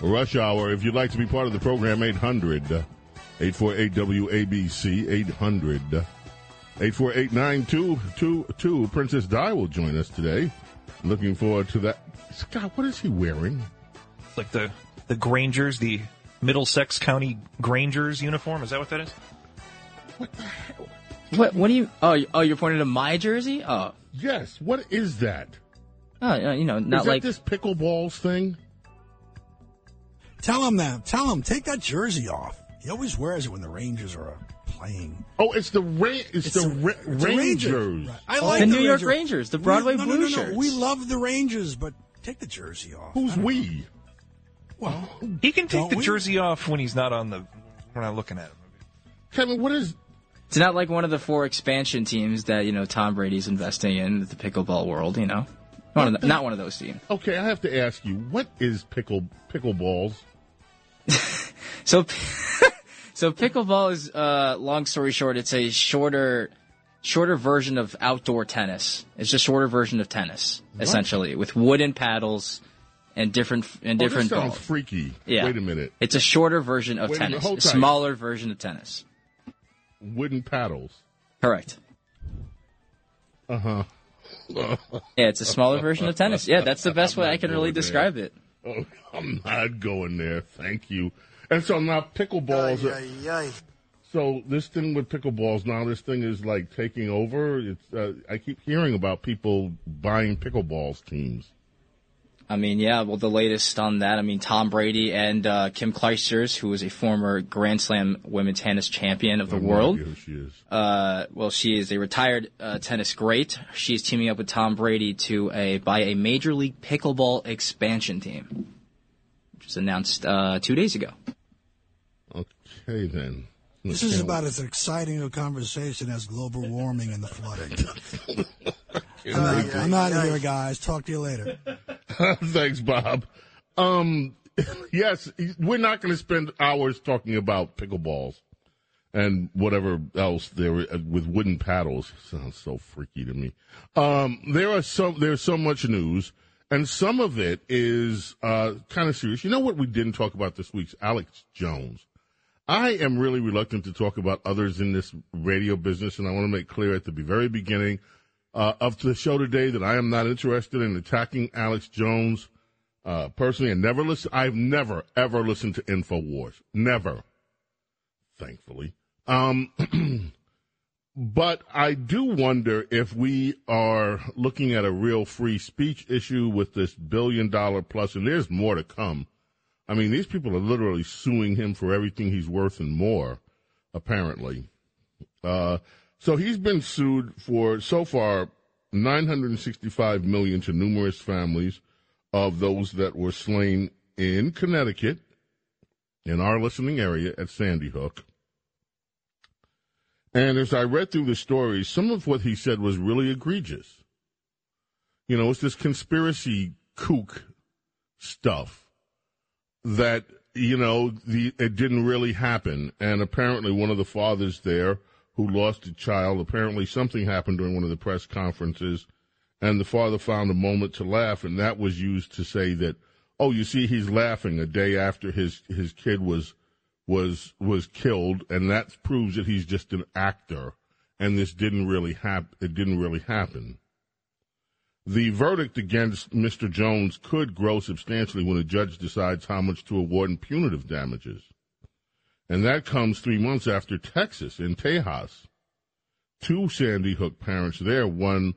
Rush Hour. If you'd like to be part of the program, 800 848 WABC 800 848 9222. Princess Di will join us today. Looking forward to that. Scott, what is he wearing? Like the the Grangers, the Middlesex County Grangers uniform. Is that what that is? What the hell? What? What do you? Oh, you- oh, you're pointing to my jersey? Oh, Yes, what is that? oh, uh, you know, not is that like this pickleballs thing? Tell him that. Tell him take that jersey off. He always wears it when the Rangers are playing. Oh, it's the Ra- it's, It's the, the- Ra- it's the Rangers. Rangers. Right. I like the the New York Rangers. Rangers, the Broadway we, no, Blue no, no, no. shirts. We love the Rangers, but take the jersey off. Who's we? know. Well, He can take the we? jersey off when he's not on the. We're not looking at him. Kevin, what is it's not like one of the four expansion teams that you know Tom Brady's investing in the pickleball world. You know, one the, not one of those teams. Okay, I have to ask you, what is pickle pickleballs? So, so pickleball is uh, long story short, it's a shorter, shorter version of outdoor tennis. It's a shorter version of tennis, essentially, with wooden paddles and different and Oh, different this sounds balls. freaky. Yeah. Wait a minute. It's a shorter version of Wait tennis, a smaller version of tennis. Wooden paddles. Correct. Uh huh. Yeah, it's a smaller version of tennis. Yeah, that's the best way I can really describe it. Oh, I'm not going there. Thank you. And so now pickleballs. Are, so this thing with pickleballs now, this thing is like taking over. It's. Uh, I keep hearing about people buying pickleballs teams. I mean, yeah, well, the latest on that, I mean, Tom Brady and uh, Kim Clijsters, who is a former Grand Slam women's tennis champion of the I world. who she is. Uh, well, she is a retired uh, tennis great. She is teaming up with Tom Brady to a buy a Major League Pickleball expansion team, which was announced uh, two days ago. Okay then. This is about as exciting a conversation as global warming and the flooding. I'm out, I'm out of here, guys. Talk to you later. Thanks, Bob. Um, yes, we're not going to spend hours talking about pickleballs and whatever else there with wooden paddles. Sounds so freaky to me. Um, there are some. There's so much news, and some of it is uh, kind of serious. You know what we didn't talk about this week's Alex Jones. I am really reluctant to talk about others in this radio business, and I want to make clear at the very beginning uh, of the show today that I am not interested in attacking Alex Jones uh, personally. And never listen. I've never ever listened to Infowars. Never. Thankfully. Um, but I do wonder if we are looking at a real free speech issue with this billion dollar plus, and there's more to come. I mean, these people are literally suing him for everything he's worth and more, apparently. Uh, so he's been sued for so far 965 million to numerous families of those that were slain in Connecticut, in our listening area at Sandy Hook. And as I read through the stories, some of what he said was really egregious. You know, it's this conspiracy kook stuff that you know the it didn't really happen and apparently one of the fathers there who lost a child apparently something happened during one of the press conferences and the father found a moment to laugh and that was used to say that oh you see he's laughing a day after his his kid was was was killed and that proves that he's just an actor and this didn't really happen it didn't really happen The verdict against Mr. Jones could grow substantially when a judge decides how much to award in punitive damages. And that comes three months after Texas in Tejas. Two Sandy Hook parents there won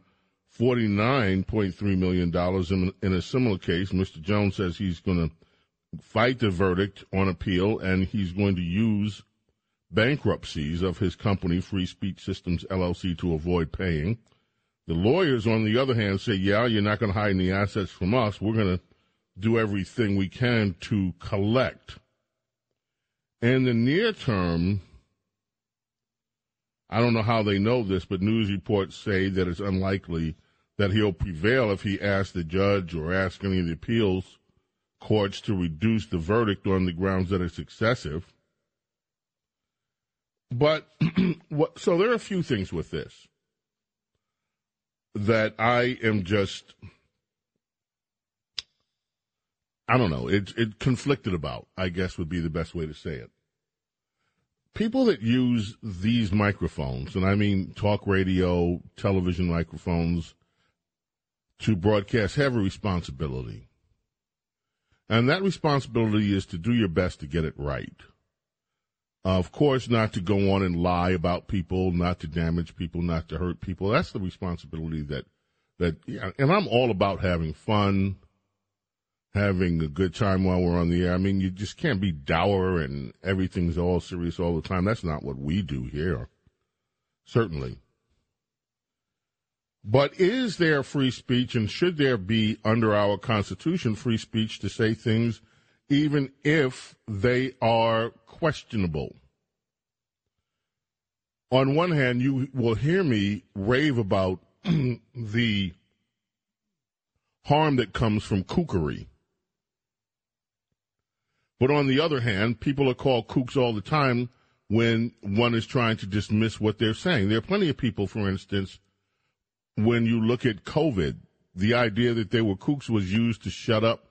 $49.3 million in, in a similar case. Mr. Jones says he's going to fight the verdict on appeal and he's going to use bankruptcies of his company, Free Speech Systems LLC, to avoid paying. The lawyers, on the other hand, say, yeah, you're not going to hide any assets from us. We're going to do everything we can to collect. In the near term, I don't know how they know this, but news reports say that it's unlikely that he'll prevail if he asks the judge or asks any of the appeals courts to reduce the verdict on the grounds that it's excessive. But so there are a few things with this that I am just I don't know. It's it conflicted about. I guess would be the best way to say it. People that use these microphones, and I mean talk radio, television microphones, to broadcast have a responsibility. And that responsibility is to do your best to get it right. Uh, of course, not to go on and lie about people, not to damage people, not to hurt people. That's the responsibility that, that, and I'm all about having fun, having a good time while we're on the air. I mean, you just can't be dour and everything's all serious all the time. That's not what we do here. Certainly. But is there free speech and should there be under our Constitution free speech to say things even if they are questionable. On one hand, you will hear me rave about the harm that comes from kookery. But on the other hand, people are called kooks all the time when one is trying to dismiss what they're saying. There are plenty of people, for instance, when you look at COVID, the idea that they were kooks was used to shut up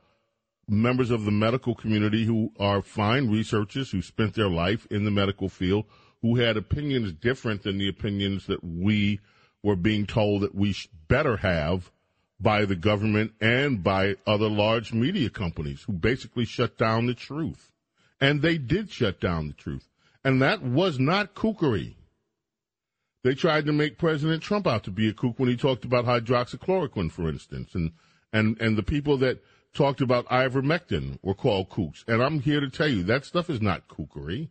members of the medical community who are fine researchers who spent their life in the medical field who had opinions different than the opinions that we were being told that we better have by the government and by other large media companies who basically shut down the truth. And they did shut down the truth. And that was not kookery. They tried to make President Trump out to be a kook when he talked about hydroxychloroquine, for instance, and and and the people that talked about ivermectin were called kooks. And I'm here to tell you that stuff is not kookery.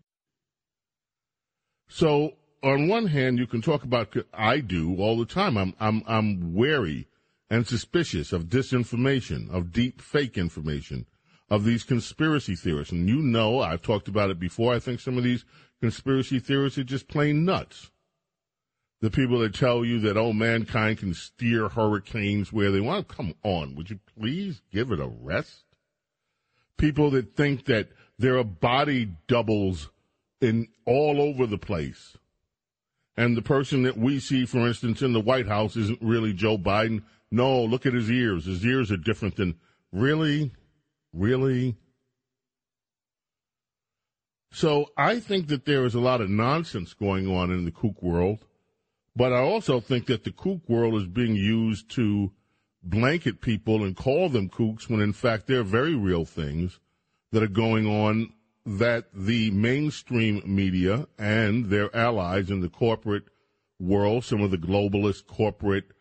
So on one hand, you can talk about I do all the time. I'm I'm I'm wary and suspicious of disinformation, of deep fake information, of these conspiracy theorists. And you know, I've talked about it before. I think some of these conspiracy theorists are just plain nuts the people that tell you that oh mankind can steer hurricanes where they want? Come on. Would you please give it a rest? People that think that there are body doubles in all over the place. And the person that we see for instance in the white house isn't really joe biden. No look at his ears. His ears are different than really? Really? So i think that there is a lot of nonsense going on in the kook world but I also think that the kook world is being used to blanket people and call them kooks when in fact they're very real things that are going on that the mainstream media and their allies in the corporate world, some of the globalist corporate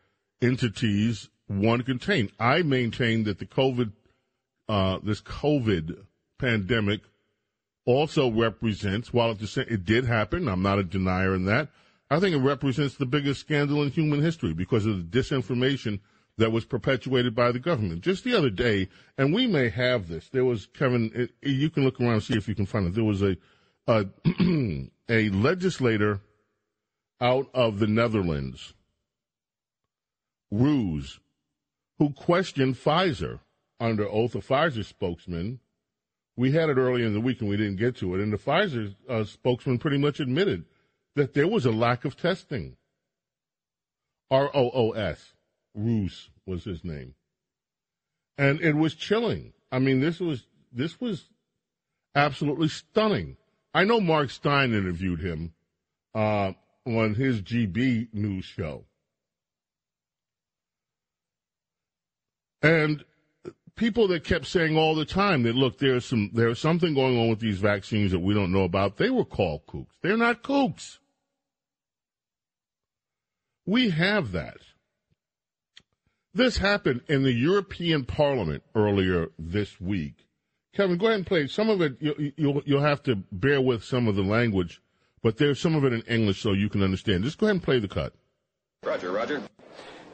entities want to contain. I maintain that the COVID, uh, this COVID pandemic also represents, while it, it did happen, I'm not a denier in that, I think it represents the biggest scandal in human history because of the disinformation that was perpetuated by the government. Just the other day, and we may have this. There was Kevin. It, you can look around and see if you can find it. There was a a, a legislator out of the Netherlands, Roos, who questioned Pfizer under oath. A Pfizer spokesman. We had it early in the week and we didn't get to it, and the Pfizer uh, spokesman pretty much admitted that there was a lack of testing. R O O S, Roos was his name, and it was chilling. I mean, this was this was absolutely stunning. I know Mark Steyn interviewed him uh, on his GB news show. And people that kept saying all the time that look, there's some there's something going on with these vaccines that we don't know about. They were called kooks. They're not kooks. We have that. This happened in the European Parliament earlier this week. Kevin, go ahead and play some of it. You, you'll you'll have to bear with some of the language, but there's some of it in English so you can understand. Just go ahead and play the cut. Roger, Roger.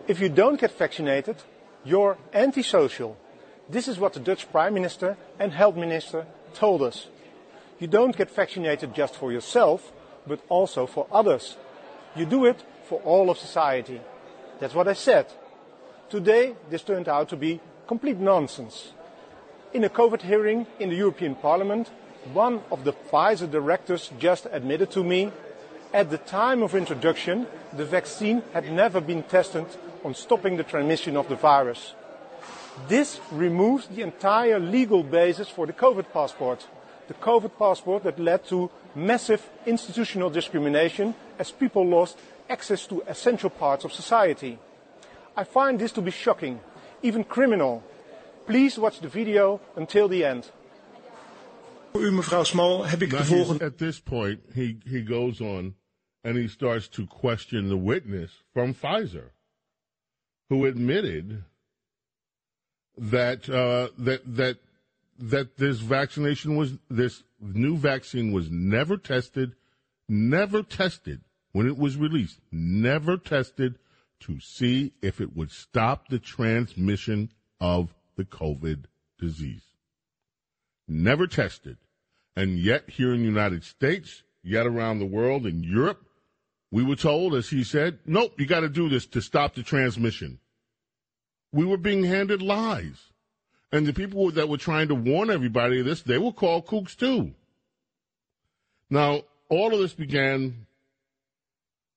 If you don't get vaccinated, you're antisocial. This is what the Dutch Prime Minister and Health Minister told us. You don't get vaccinated just for yourself, but also for others. You do it for all of society. That's what I said. Today, this turned out to be complete nonsense. In a COVID hearing in the European Parliament, one of the Pfizer directors just admitted to me at the time of introduction, the vaccine had never been tested on stopping the transmission of the virus. This removes the entire legal basis for the COVID passport. The COVID passport that led to massive institutional discrimination as people lost access to essential parts of society. I find this to be shocking, even criminal. Please watch the video until the end. U, mevrouw Small, heb ik de volgende... At this point, he, he goes on and he starts to question the witness from Pfizer, who admitted that uh, that that that this vaccination was this new vaccine was never tested, never tested when it was released, never tested to see if it would stop the transmission of the COVID disease. Never tested. And yet here in the United States, yet around the world in Europe, we were told, as he said, nope, you got to do this to stop the transmission we were being handed lies. And the people that were trying to warn everybody of this, they were called kooks too. Now, all of this began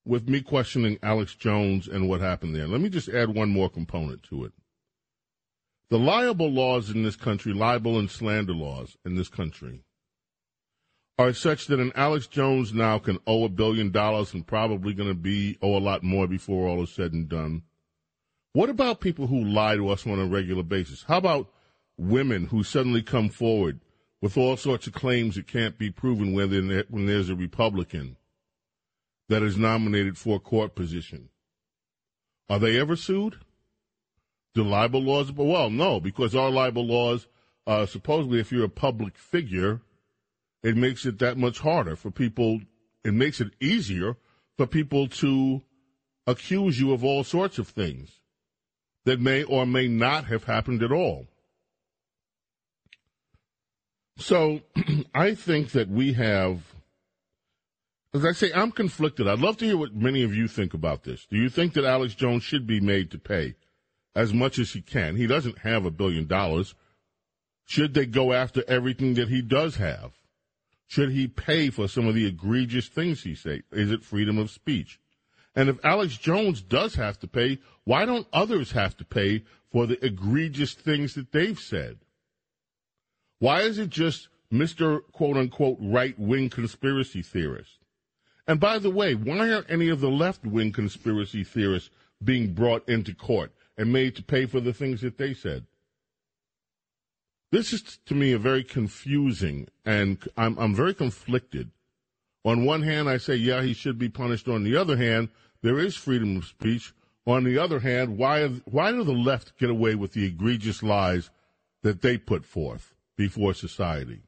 with me questioning Alex Jones and what happened there. Let me just add one more component to it. The libel laws in this country, libel and slander laws in this country, are such that an Alex Jones now can owe a billion dollars and probably going to be owe a lot more before all is said and done. What about people who lie to us on a regular basis? How about women who suddenly come forward with all sorts of claims that can't be proven when, when there's a Republican that is nominated for a court position? Are they ever sued? Do libel laws? Well, no, because our libel laws, uh, supposedly, if you're a public figure, it makes it that much harder for people. It makes it easier for people to accuse you of all sorts of things that may or may not have happened at all. So I think that we have, as I say, I'm conflicted. I'd love to hear what many of you think about this. Do you think that Alex Jones should be made to pay as much as he can? He doesn't have a billion dollars. Should they go after everything that he does have? Should he pay for some of the egregious things he say? Is it freedom of speech? And if Alex Jones does have to pay, why don't others have to pay for the egregious things that they've said? Why is it just Mr. quote unquote right wing conspiracy theorist? And by the way, why aren't any of the left wing conspiracy theorists being brought into court and made to pay for the things that they said? This is to me a very confusing and I'm, I'm very conflicted. On one hand, I say, yeah, he should be punished. On the other hand, there is freedom of speech. On the other hand, why, why do the left get away with the egregious lies that they put forth before society?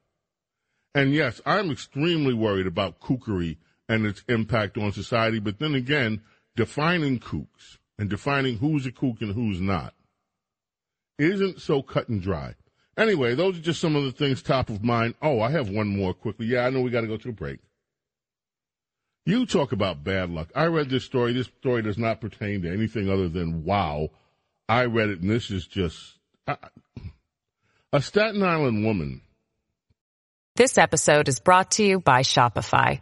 And yes, I'm extremely worried about kookery and its impact on society, but then again, defining kooks and defining who's a kook and who's not isn't so cut and dry. Anyway, those are just some of the things top of mind. Oh, I have one more quickly. Yeah, I know we got to go to a break. You talk about bad luck. I read this story. This story does not pertain to anything other than wow. I read it, and this is just uh, a Staten Island woman. This episode is brought to you by Shopify.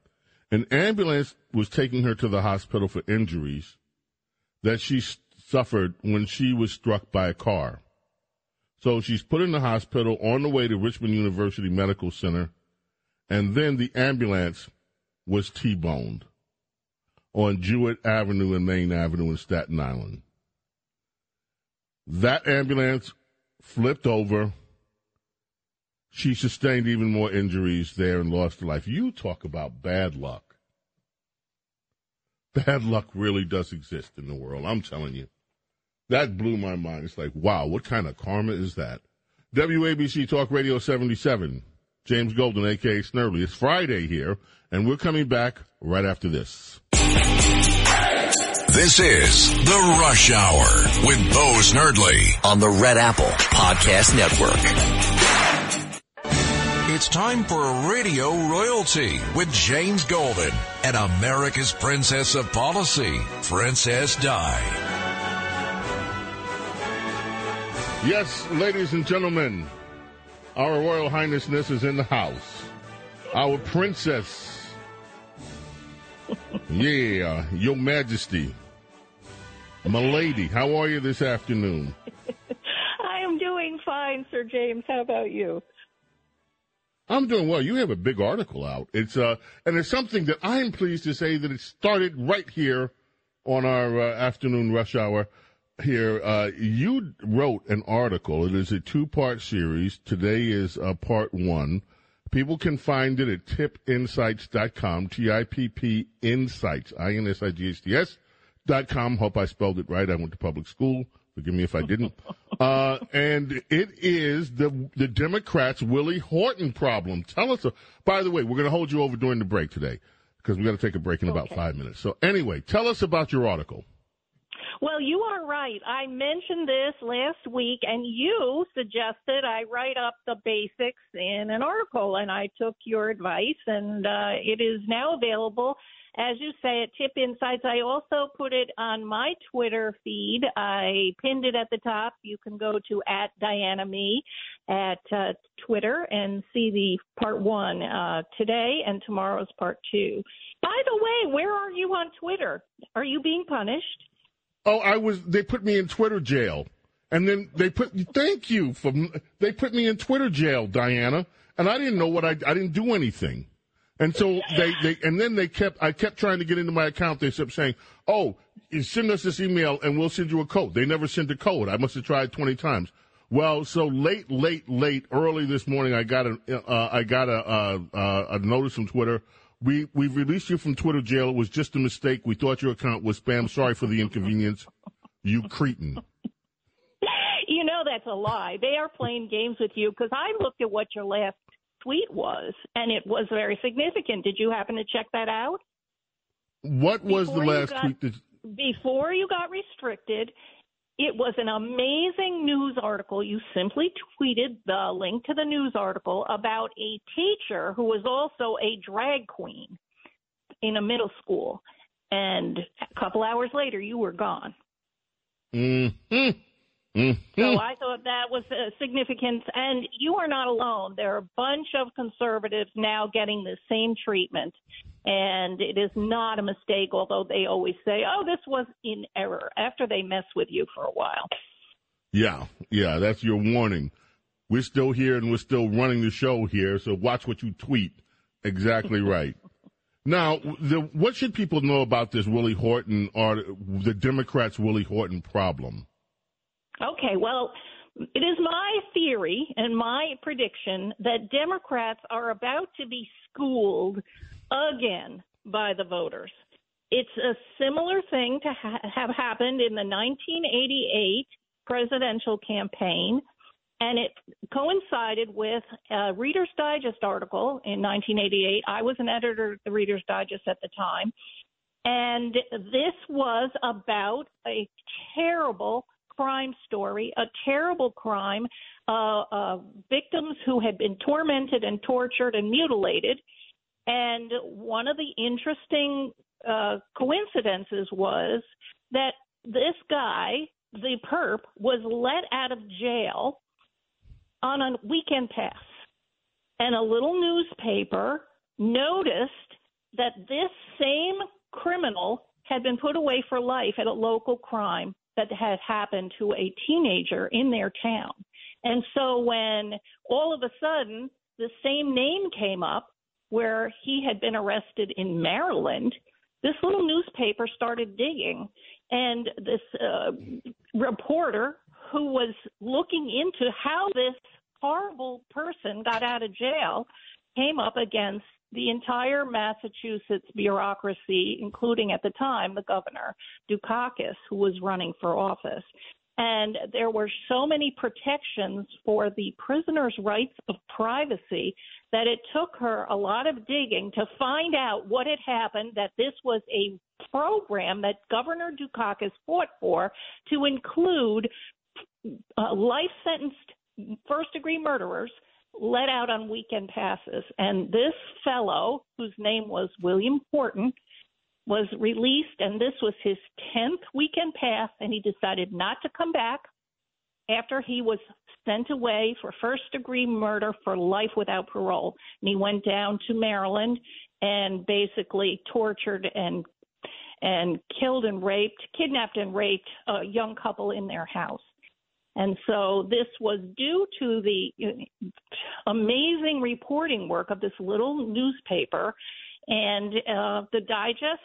An ambulance was taking her to the hospital for injuries that she suffered when she was struck by a car. So she's put in the hospital on the way to Richmond University Medical Center, and then the ambulance was T-boned on Jewett Avenue and Main Avenue in Staten Island. That ambulance flipped over. She sustained even more injuries there and lost her life. You talk about bad luck. Bad luck really does exist in the world. I'm telling you. That blew my mind. It's like, wow, what kind of karma is that? WABC Talk Radio 77. James Golden, aka Snerdley. It's Friday here, and we're coming back right after this. This is The Rush Hour with Bo Snerdley on the Red Apple Podcast Network. It's time for Radio Royalty with James Golden and America's Princess of Policy, Princess Di. Yes, ladies and gentlemen, our Royal Highnessness is in the house. Our princess. yeah, Your Majesty. Milady, how are you this afternoon? I am doing fine, Sir James. How about you? I'm doing well. You have a big article out. It's uh, and it's something that I am pleased to say that it started right here on our uh, afternoon rush hour. Here, uh, you wrote an article. It is a two-part series. Today is uh, part one. People can find it at tippinsights.com, T-I-P-P insights, I-N-S-I-G-H-T-S dot com. Hope I spelled it right. I went to public school. Forgive me if I didn't. Uh, and it is the the Democrats' Willie Horton problem. Tell us. A, by the way, we're going to hold you over during the break today because we got to take a break in about Okay. five minutes. So anyway, tell us about your article. Well, you are right. I mentioned this last week, and you suggested I write up the basics in an article, and I took your advice, and uh, it is now available. As you say, at TIPP Insights, I also put it on my Twitter feed. I pinned it at the top. You can go to at Diana Me at uh, Twitter and see the part one uh, today, and tomorrow's part two. By the way, where are you on Twitter? Are you being punished? Oh, I was. They put me in Twitter jail, and then they put. Thank you for. They put me in Twitter jail, Diana, and I didn't know what I. I didn't do anything, and so they. They and then they kept. I kept trying to get into my account. They kept saying, "Oh, send us this email, and we'll send you a code." They never sent a code. I must have tried twenty times. Well, so late, late, late, early this morning, I got a. Uh, I got a, uh, uh, a notice from Twitter. We we released you from Twitter jail. It was just a mistake. We thought your account was spam. Sorry for the inconvenience. You cretin. You know that's a lie. They are playing games with you because I looked at what your last tweet was, and it was very significant. Did you happen to check that out? What was Before the last got- tweet that Before you got restricted, it was an amazing news article. You simply tweeted the link to the news article about a teacher who was also a drag queen in a middle school. And a couple hours later, you were gone. Mm-hmm. Mm-hmm. So I thought that was uh, significant. And you are not alone. There are a bunch of conservatives now getting the same treatment. And it is not a mistake, although they always say, oh, this was in error after they mess with you for a while. Yeah, yeah, that's your warning. We're still here and we're still running the show here, so watch what you tweet. Exactly right. Now, the, what should people know about this Willie Horton or the Democrats' Willie Horton problem? Okay, well, it is my theory and my prediction that Democrats are about to be schooled again by the voters. It's a similar thing to ha- have happened in the 1988 presidential campaign, and it coincided with a Reader's Digest article in 1988. I was an editor of the Reader's Digest at the time, and this was about a terrible crime story, a terrible crime, uh, uh, victims who had been tormented and tortured and mutilated. And one of the interesting uh, coincidences was that this guy, the perp, was let out of jail on a weekend pass. And a little newspaper noticed that this same criminal had been put away for life at a local crime that had happened to a teenager in their town. And so when all of a sudden the same name came up where he had been arrested in Maryland, this little newspaper started digging. And this uh, reporter who was looking into how this horrible person got out of jail came up against the entire Massachusetts bureaucracy, including at the time the governor, Dukakis, who was running for office. And there were so many protections for the prisoner's rights of privacy that it took her a lot of digging to find out what had happened, that this was a program that Governor Dukakis fought for to include uh, life sentenced first degree murderers let out on weekend passes. And this fellow, whose name was William Horton, was released, and this was his 10th weekend pass, and he decided not to come back after he was sent away for first degree murder for life without parole. And he went down to Maryland and basically tortured and and killed and raped, kidnapped and raped a young couple in their house. And so this was due to the amazing reporting work of this little newspaper. And uh, the Digest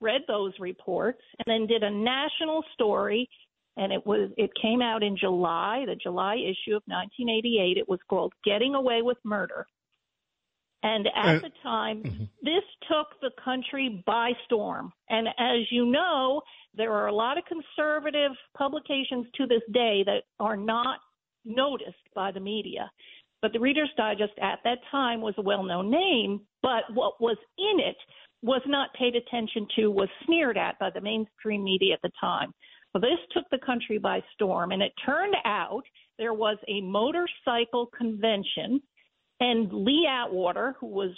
read those reports and then did a national story. And it was it came out in July, the July issue of 1988. It was called "Getting Away with Murder." And at the time, mm-hmm. this took the country by storm. And as you know, there are a lot of conservative publications to this day that are not noticed by the media. But the Reader's Digest at that time was a well known name, but what was in it was not paid attention to, was sneered at by the mainstream media at the time. Well, this took the country by storm, and it turned out there was a motorcycle convention and Lee Atwater, who was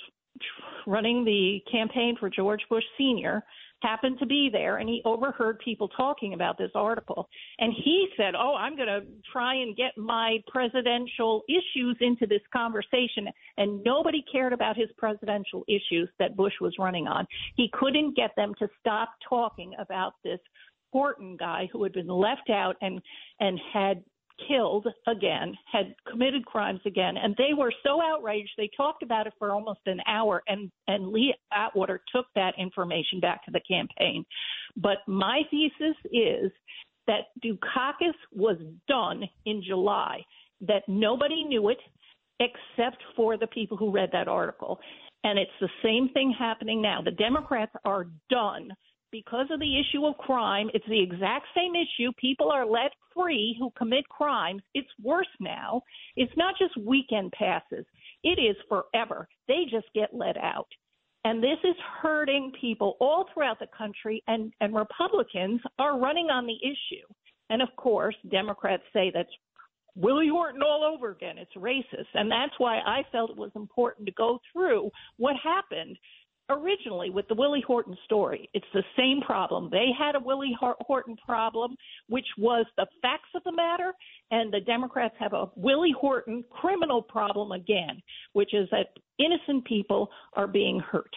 running the campaign for George Bush Sr., happened to be there and he overheard people talking about this article. And he said, Oh, I'm going to try and get my presidential issues into this conversation. And nobody cared about his presidential issues that Bush was running on. He couldn't get them to stop talking about this Horton guy who had been left out and and had killed again, had committed crimes again, and they were so outraged they talked about it for almost an hour. And and Lee Atwater took that information back to the campaign. But my thesis is that Dukakis was done in July. That nobody knew it except for the people who read that article. And it's the same thing happening now. The Democrats are done because of the issue of crime, it's the exact same issue. People are let free who commit crimes. It's worse now. It's not just weekend passes, it is forever. They just get let out. And this is hurting people all throughout the country, and, and Republicans are running on the issue. And of course, Democrats say that's Willie Horton all over again. It's racist. And that's why I felt it was important to go through what happened originally with the Willie Horton story. It's the same problem. They had a Willie Horton problem, which was the facts of the matter, and the Democrats have a Willie Horton criminal problem again, which is that innocent people are being hurt.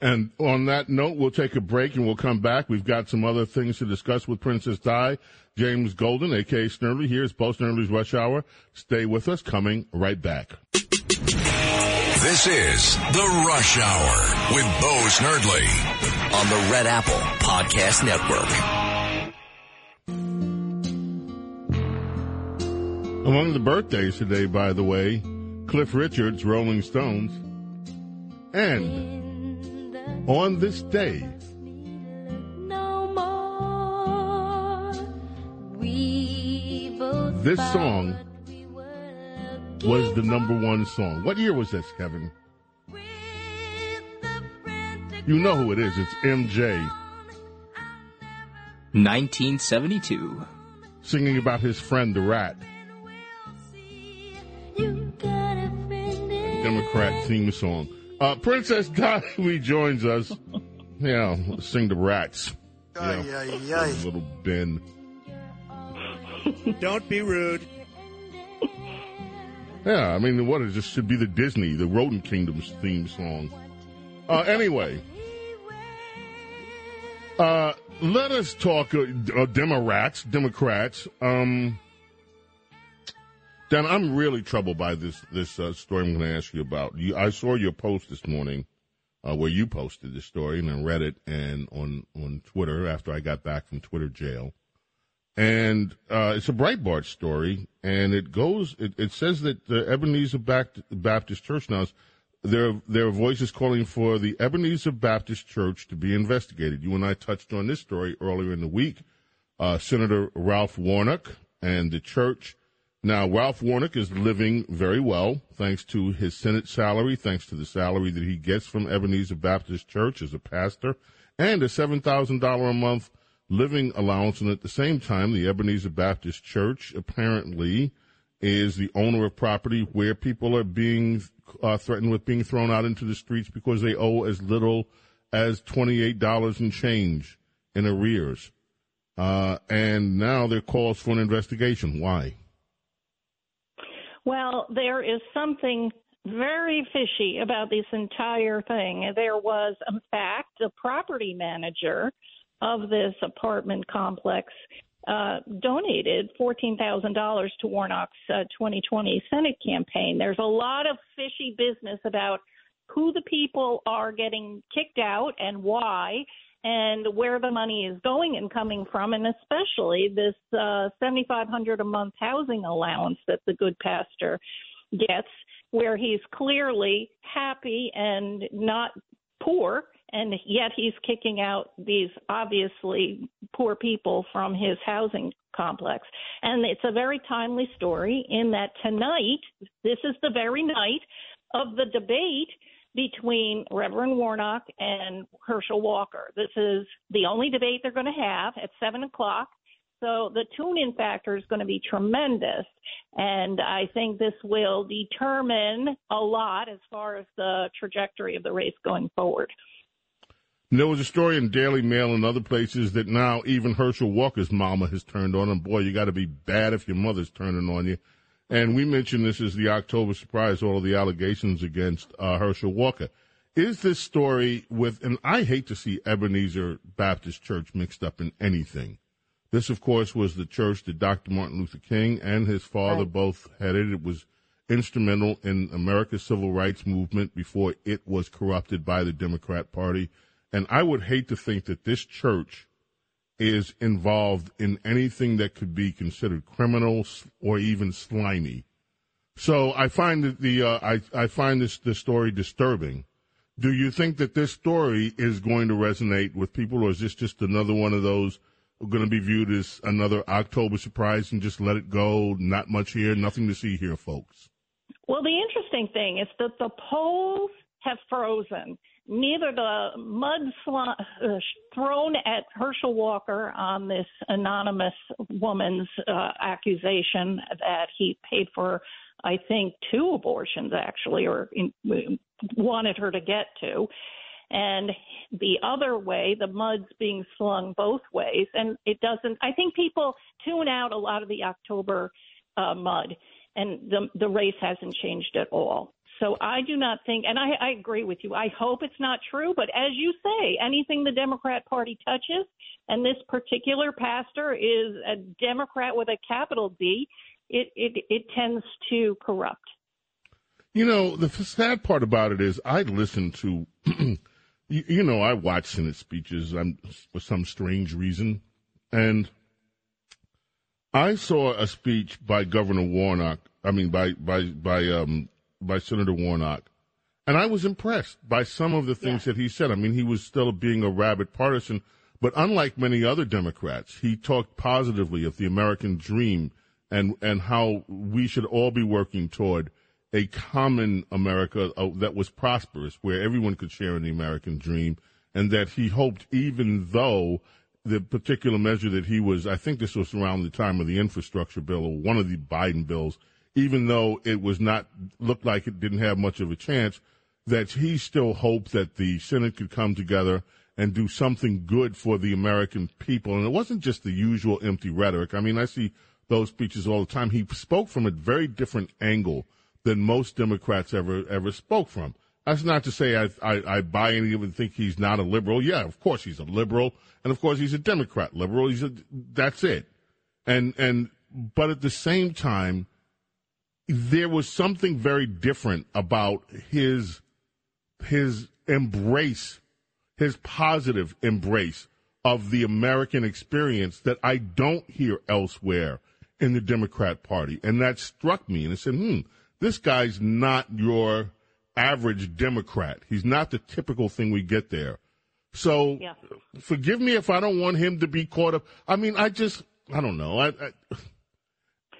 And on that note, we'll take a break and we'll come back. We've got some other things to discuss with Princess Di. James Golden, aka Snerdley. Here's Bo Snerdley's Rush Hour. Stay with us. Coming right back. This is The Rush Hour with Bo Snerdley on the Red Apple Podcast Network. Among the birthdays today, by the way, Cliff Richards, Rolling Stones, and on this day, this song was the number one song. What year was this, Kevin? You know who it is. It's MJ. 1972. Singing about his friend, the rat. Democrat theme song. Uh, Princess Di joins us. Yeah, sing the rats. Yeah, little Ben. Don't be rude. Yeah, I mean, what is this? Should be the Disney, the Rodent Kingdom's theme song. Uh, anyway, uh, let us talk uh, uh, Democrats. Democrats. Um, Dan, I'm really troubled by this this uh, story I'm going to ask you about. You, I saw your post this morning uh, where you posted the story, and I read it and on on Twitter after I got back from Twitter jail. And uh, it's a Breitbart story, and it goes. It, it says that the Ebenezer Baptist Church now there there are voices calling for the Ebenezer Baptist Church to be investigated. You and I touched on this story earlier in the week. Uh, Senator Ralph Warnock and the church. Now, Ralph Warnock is living very well thanks to his Senate salary, thanks to the salary that he gets from Ebenezer Baptist Church as a pastor, and a $7,000 a month living allowance. And at the same time, the Ebenezer Baptist Church apparently is the owner of property where people are being uh, threatened with being thrown out into the streets because they owe as little as $28 in change in arrears. Uh, and now there calls for an investigation. Why? Well, there is something very fishy about this entire thing. There was, in fact, a property manager of this apartment complex uh, donated $14,000 to Warnock's uh, 2020 Senate campaign. There's a lot of fishy business about who the people are getting kicked out and why and where the money is going and coming from and especially this uh 7500 a month housing allowance that the good pastor gets where he's clearly happy and not poor and yet he's kicking out these obviously poor people from his housing complex. And it's a very timely story in that tonight, this is the very night of the debate between Reverend Warnock and Herschel Walker. This is the only debate they're going to have at 7 o'clock. So the tune in factor is going to be tremendous. And I think this will determine a lot as far as the trajectory of the race going forward. There was a story in Daily Mail and other places that now even Herschel Walker's mama has turned on him. Boy, you got to be bad if your mother's turning on you. And we mentioned this as the October surprise, all of the allegations against uh, Herschel Walker. Is this story with, and I hate to see Ebenezer Baptist Church mixed up in anything. This, of course, was the church that Dr. Martin Luther King and his father right. both headed. It was instrumental in America's civil rights movement before it was corrupted by the Democrat Party and I would hate to think that this church is involved in anything that could be considered criminal or even slimy. So I find that the uh, I I find this the story disturbing. Do you think that this story is going to resonate with people, or is this just another one of those going to be viewed as another October surprise and just let it go? Not much here, nothing to see here, folks. Well, the interesting thing is that the polls have frozen neither the mud sl- uh, thrown at Herschel Walker on this anonymous woman's uh, accusation that he paid for, I think, two abortions actually, or in, wanted her to get to. And the other way, the mud's being slung both ways. And it doesn't, I think people tune out a lot of the October uh, mud, and the, the race hasn't changed at all. So I do not think, and I, I agree with you. I hope it's not true, but as you say, anything the Democrat Party touches, and this particular pastor is a Democrat with a capital D, it it, it tends to corrupt. You know, the sad part about it is I listen to, you, you, know, I watch Senate speeches I'm, for some strange reason, and I saw a speech by Governor Warnock. I mean, by by by um, by Senator Warnock. And I was impressed by some of the things yeah. that he said. I mean, he was still being a rabid partisan, but unlike many other Democrats, he talked positively of the American dream and, and how we should all be working toward a common America uh, that was prosperous, where everyone could share in the American dream, and that he hoped, even though the particular measure that he was, I think this was around the time of the infrastructure bill or one of the Biden bills, even though it was not looked like it didn't have much of a chance, that he still hoped that the Senate could come together and do something good for the American people. And it wasn't just the usual empty rhetoric. I mean, I see those speeches all the time. He spoke from a very different angle than most Democrats ever ever spoke from. That's not to say I, I, I buy any of it and think he's not a liberal. Yeah, of course he's a liberal, and of course he's a Democrat liberal. He's a, that's it. And and but at the same time, there was something very different about his his embrace, his positive embrace of the American experience that I don't hear elsewhere in the Democrat Party. And that struck me and I said, hmm, this guy's not your average Democrat. He's not the typical thing we get there. So Yeah. forgive me if I don't want him to be caught up. I mean, I just, I don't know. I, I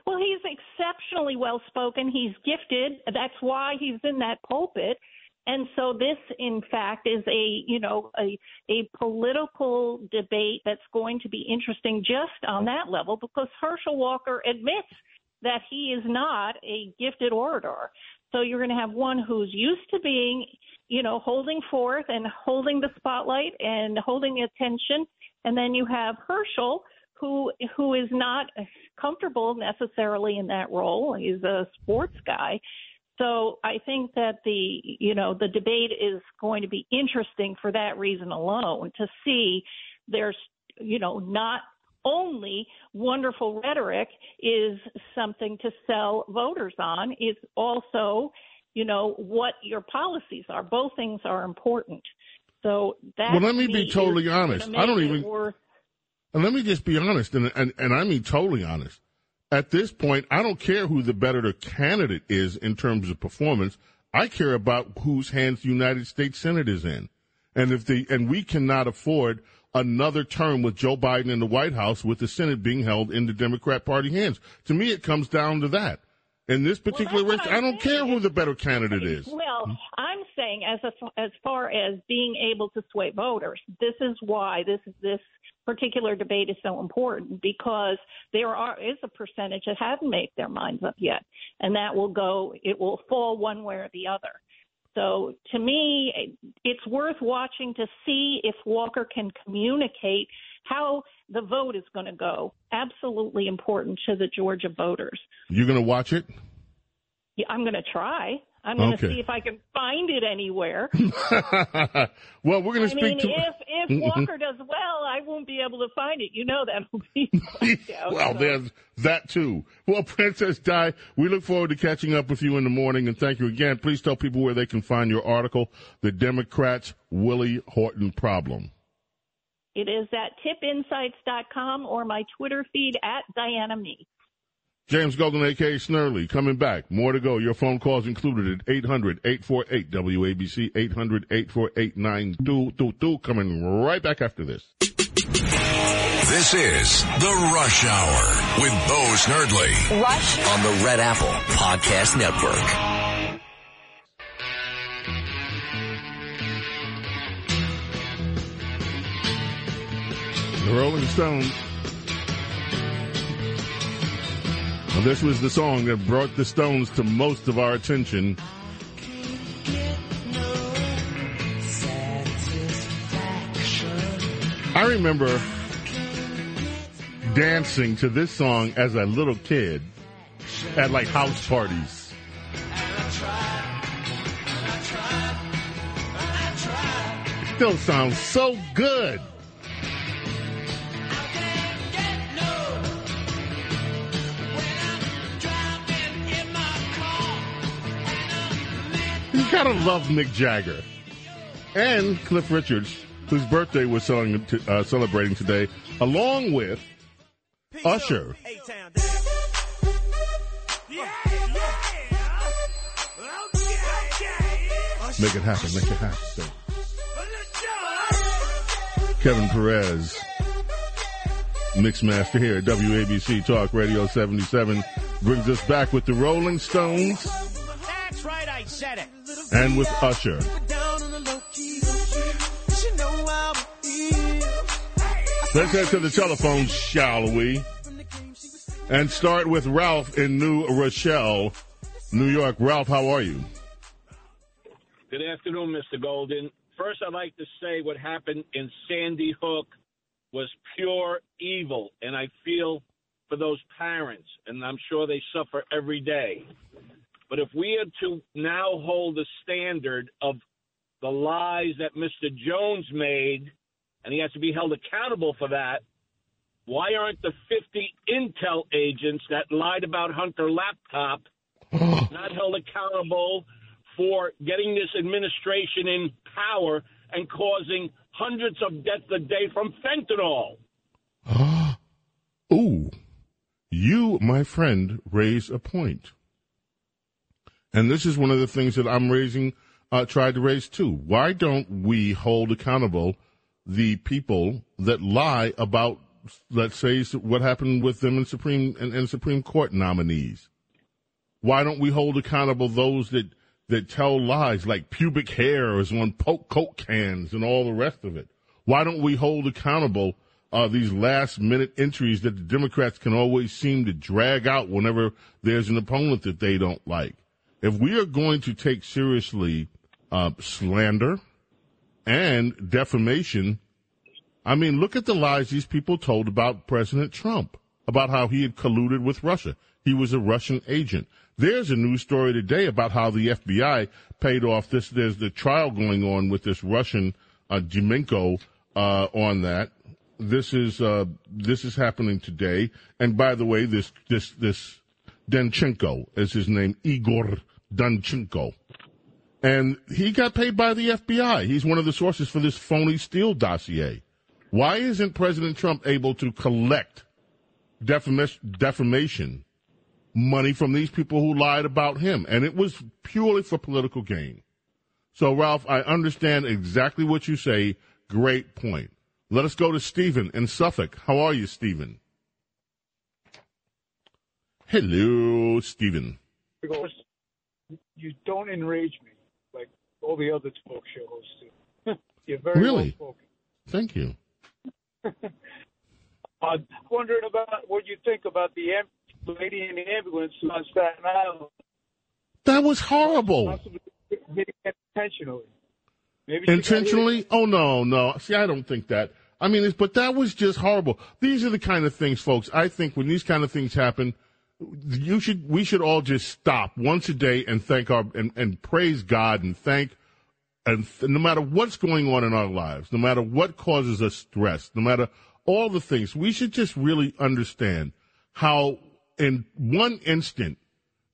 Well, he's exceptionally well spoken. He's gifted. That's why he's in that pulpit. And so this, in fact, is a you know a a political debate that's going to be interesting just on that level because Herschel Walker admits that he is not a gifted orator. So you're going to have one who's used to being, you know, holding forth and holding the spotlight and holding attention, and then you have Herschel who who is not comfortable necessarily in that role. He's a sports guy. So I think that the you know the debate is going to be interesting for that reason alone to see there's you know not only wonderful rhetoric is something to sell voters on it's also you know what your policies are both things are important so that Well, let me be totally honest. I don't even- And let me just be honest, and, and, and I mean totally honest. At this point, I don't care who the better candidate is in terms of performance. I care about whose hands the United States Senate is in. And if the, and we cannot afford another term with Joe Biden in the White House with the Senate being held in the Democrat Party hands. To me, it comes down to that. In this particular race, I don't care who the better candidate is. Well, I'm saying as a, as far as being able to sway voters, this is why this is this particular debate is so important because there are is a percentage that haven't made their minds up yet, and that will go. It will fall one way or the other. So to me, it's worth watching to see if Walker can communicate how the vote is going to go. Absolutely important to the Georgia voters. You're going to watch it? Yeah, I'm going to try. I'm going to Okay. see if I can find it anywhere. well, we're going to mean, speak to. if if Walker does well, I won't be able to find it. You know that will be out, well, so. there's that too. Well, Princess Di, we look forward to catching up with you in the morning, and thank you again. Please tell people where they can find your article, "The Democrats' Willie Horton Problem." It is at tippinsights.com or my Twitter feed at Diana Me. James Golden, aka Snerdley, coming back. More to go. Your phone calls included at 800-848 WABC 800-848-9222. Coming right back after this. This is The Rush Hour with Bo Snerdley. Rush on the Red Apple Podcast Network. The Rolling Stones. This was the song that brought the Stones to most of our attention. I remember dancing to this song as a little kid at like house parties. Still sounds so good. You gotta love Mick Jagger and Cliff Richards, whose birthday we're celebrating, uh, celebrating today, along with Usher. Make it happen, make it happen. Kevin Perez, Mixmaster here at WABC Talk Radio 77, brings us back with the Rolling Stones That's right, I said it. And with Usher. Let's head to the telephone, shall we? And start with Ralph in New Rochelle, New York. Ralph, how are you? Good afternoon, Mr. Golden. First, I'd like to say what happened in Sandy Hook was pure evil, and I feel for those parents, and I'm sure they suffer every day. But if we are to now hold the standard of the lies that Mr. Jones made, and he has to be held accountable for that, why aren't the 50 intel agents that lied about Hunter laptop not held accountable for getting this administration in power and causing hundreds of deaths a day from fentanyl? Ooh, you, my friend, raise a point. And this is one of the things that I'm raising, uh, tried to raise too. Why don't we hold accountable the people that lie about, let's say, what happened with them in Supreme and, Supreme Court nominees? Why don't we hold accountable those that that tell lies like pubic hair is on coke cans and all the rest of it? Why don't we hold accountable uh, these last minute entries that the Democrats can always seem to drag out whenever there's an opponent that they don't like? If we are going to take seriously uh, slander and defamation, I mean, look at the lies these people told about President Trump, about how he had colluded with Russia. He was a Russian agent. There's a news story today about how the FBI paid off this. There's the trial going on with this Russian uh, uh, on that. This is uh, this is happening today. And by the way, this this this Danchenko is his name, Igor Danchenko, and he got paid by the FBI. He's one of the sources for this phony Steele dossier. Why isn't President Trump able to collect defamation, defamation money from these people who lied about him? And it was purely for political gain. So, Ralph, I understand exactly what you say. Great point. Let us go to Stephen in Suffolk. How are you, Stephen? Hello, Stephen. You don't enrage me like all the other talk show hosts do. You're very Really? Thank you. I'm wondering about what you think about the am- lady in the ambulance on Staten Island. That was horrible. Possibly hitting it intentionally. Maybe she got hit. Intentionally? Oh no, no. See, I don't think that. I mean, it's, but that was just horrible. These are the kind of things, folks. I think when these kind of things happen, you should, we should all just stop once a day and thank our and, and praise God and thank, and th- no matter what's going on in our lives, no matter what causes us stress, no matter all the things, we should just really understand how in one instant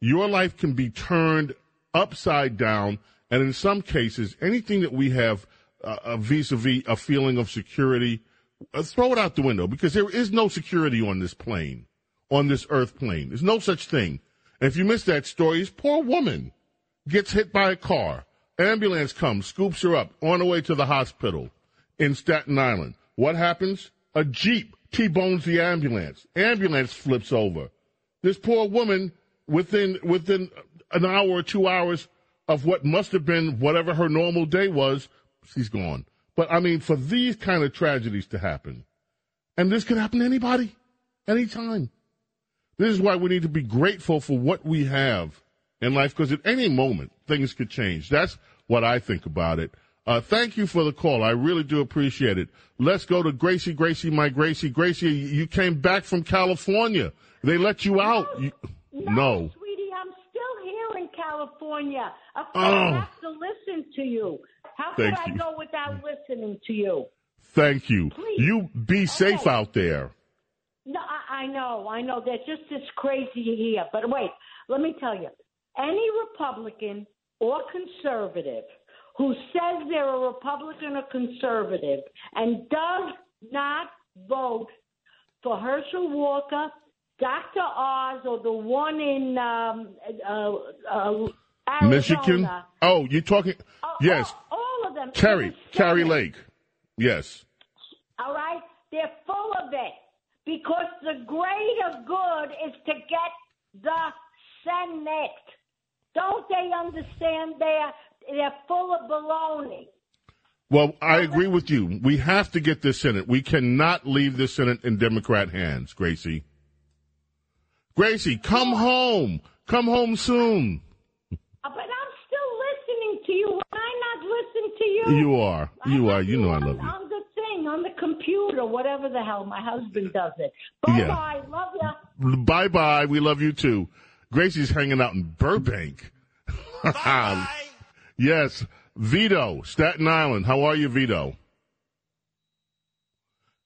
your life can be turned upside down, and in some cases, anything that we have uh, vis-a-vis a feeling of security, uh, throw it out the window because there is no security on this plane, on this earth plane. There's no such thing. And if you missed that story, this poor woman gets hit by a car. Ambulance comes, scoops her up on the way to the hospital in Staten Island. What happens? A Jeep T-bones the ambulance. Ambulance flips over. This poor woman, within within an hour or two hours of what must have been whatever her normal day was, she's gone. But I mean, for these kind of tragedies to happen, and this could happen to anybody, anytime. This is why we need to be grateful for what we have in life, because at any moment things could change. That's what I think about it. Uh, thank you for the call. I really do appreciate it. Let's go to Gracie. Gracie, my Gracie. Gracie, you came back from California. They let you out. You, no. Sweetie, I'm still here in California. Of course, Oh. I have to listen to you. How could Thank I go without listening to you? Thank you. Please. You be safe out there. No, I, I know, I know. They're just as crazy here. But wait, let me tell you. Any Republican or conservative who says they're a Republican or conservative and does not vote for Herschel Walker, Dr. Oz, or the one in um, uh, uh, Michigan. Oh, you're talking. yes. all of them. Kari, Kari Lake. Yes. All right? They're full of it because the greater good is to get the Senate. Don't they understand they're, they're full of baloney? Well, I agree with you. We have to get this Senate. We cannot leave this Senate in Democrat hands, Gracie. Gracie, come home. Come home soon. Uh, But I'm still listening to you. I not listen to you, You are. You are. You know I love you. on the thing, on the computer, whatever the hell. My husband does it. Bye Yeah. bye. Love ya. Bye bye. We love you too. Gracie's hanging out in Burbank. bye. yes. Vito, Staten Island. How are you, Vito?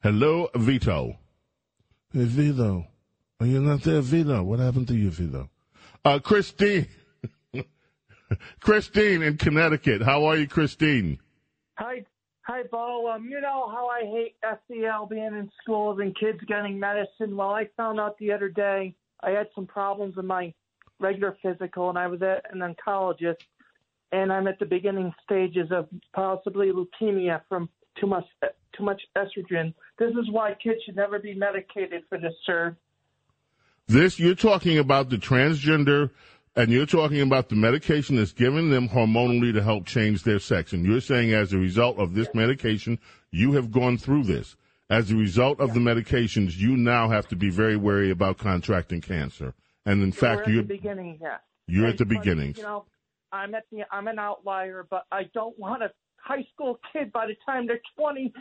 Hello, Vito. Hey, Vito. Are you not there, Vito? What happened to you, Vito? Uh, Christine. Christine in Connecticut. How are you, Christine? Hi, hi, Bo. Um, you know how I hate SEL being in schools and kids getting medicine. Well, I found out the other day I had some problems in my regular physical, and I was at an oncologist, and I'm at the beginning stages of possibly leukemia from too much too much estrogen. This is why kids should never be medicated for this, sir. This you're talking about the transgender, and you're talking about the medication that's given them hormonally to help change their sex. And you're saying as a result of this medication, you have gone through this. As a result of the medications, you now have to be very wary about contracting cancer. And in fact, you're at the beginning, yes. you're at the beginning. You know, I'm at the I'm an outlier, but I don't want a high school kid by the time they're 20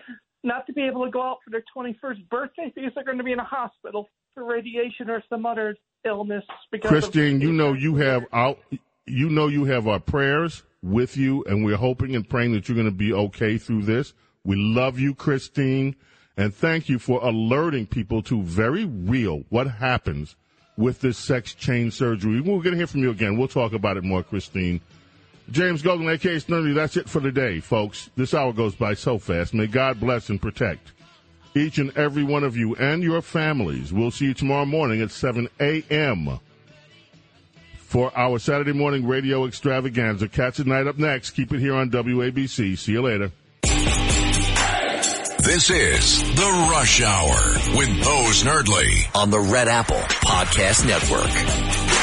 not to be able to go out for their 21st birthday because they're going to be in a hospital for radiation or some other illness. Because Christine, you know you have out, you know you have our prayers with you, and we're hoping and praying that you're going to be okay through this. We love you, Christine, and thank you for alerting people to very real what happens with this sex change surgery. We're going to hear from you again. We'll talk about it more, Christine. James Golden, aka Snerdley, that's it for today, folks. This hour goes by so fast. May God bless and protect each and every one of you and your families. We'll see you tomorrow morning at 7 a.m. for our Saturday morning radio extravaganza. Catch it night up next. Keep it here on WABC. See you later. This is The Rush Hour with Bo Snerdley on the Red Apple Podcast Network.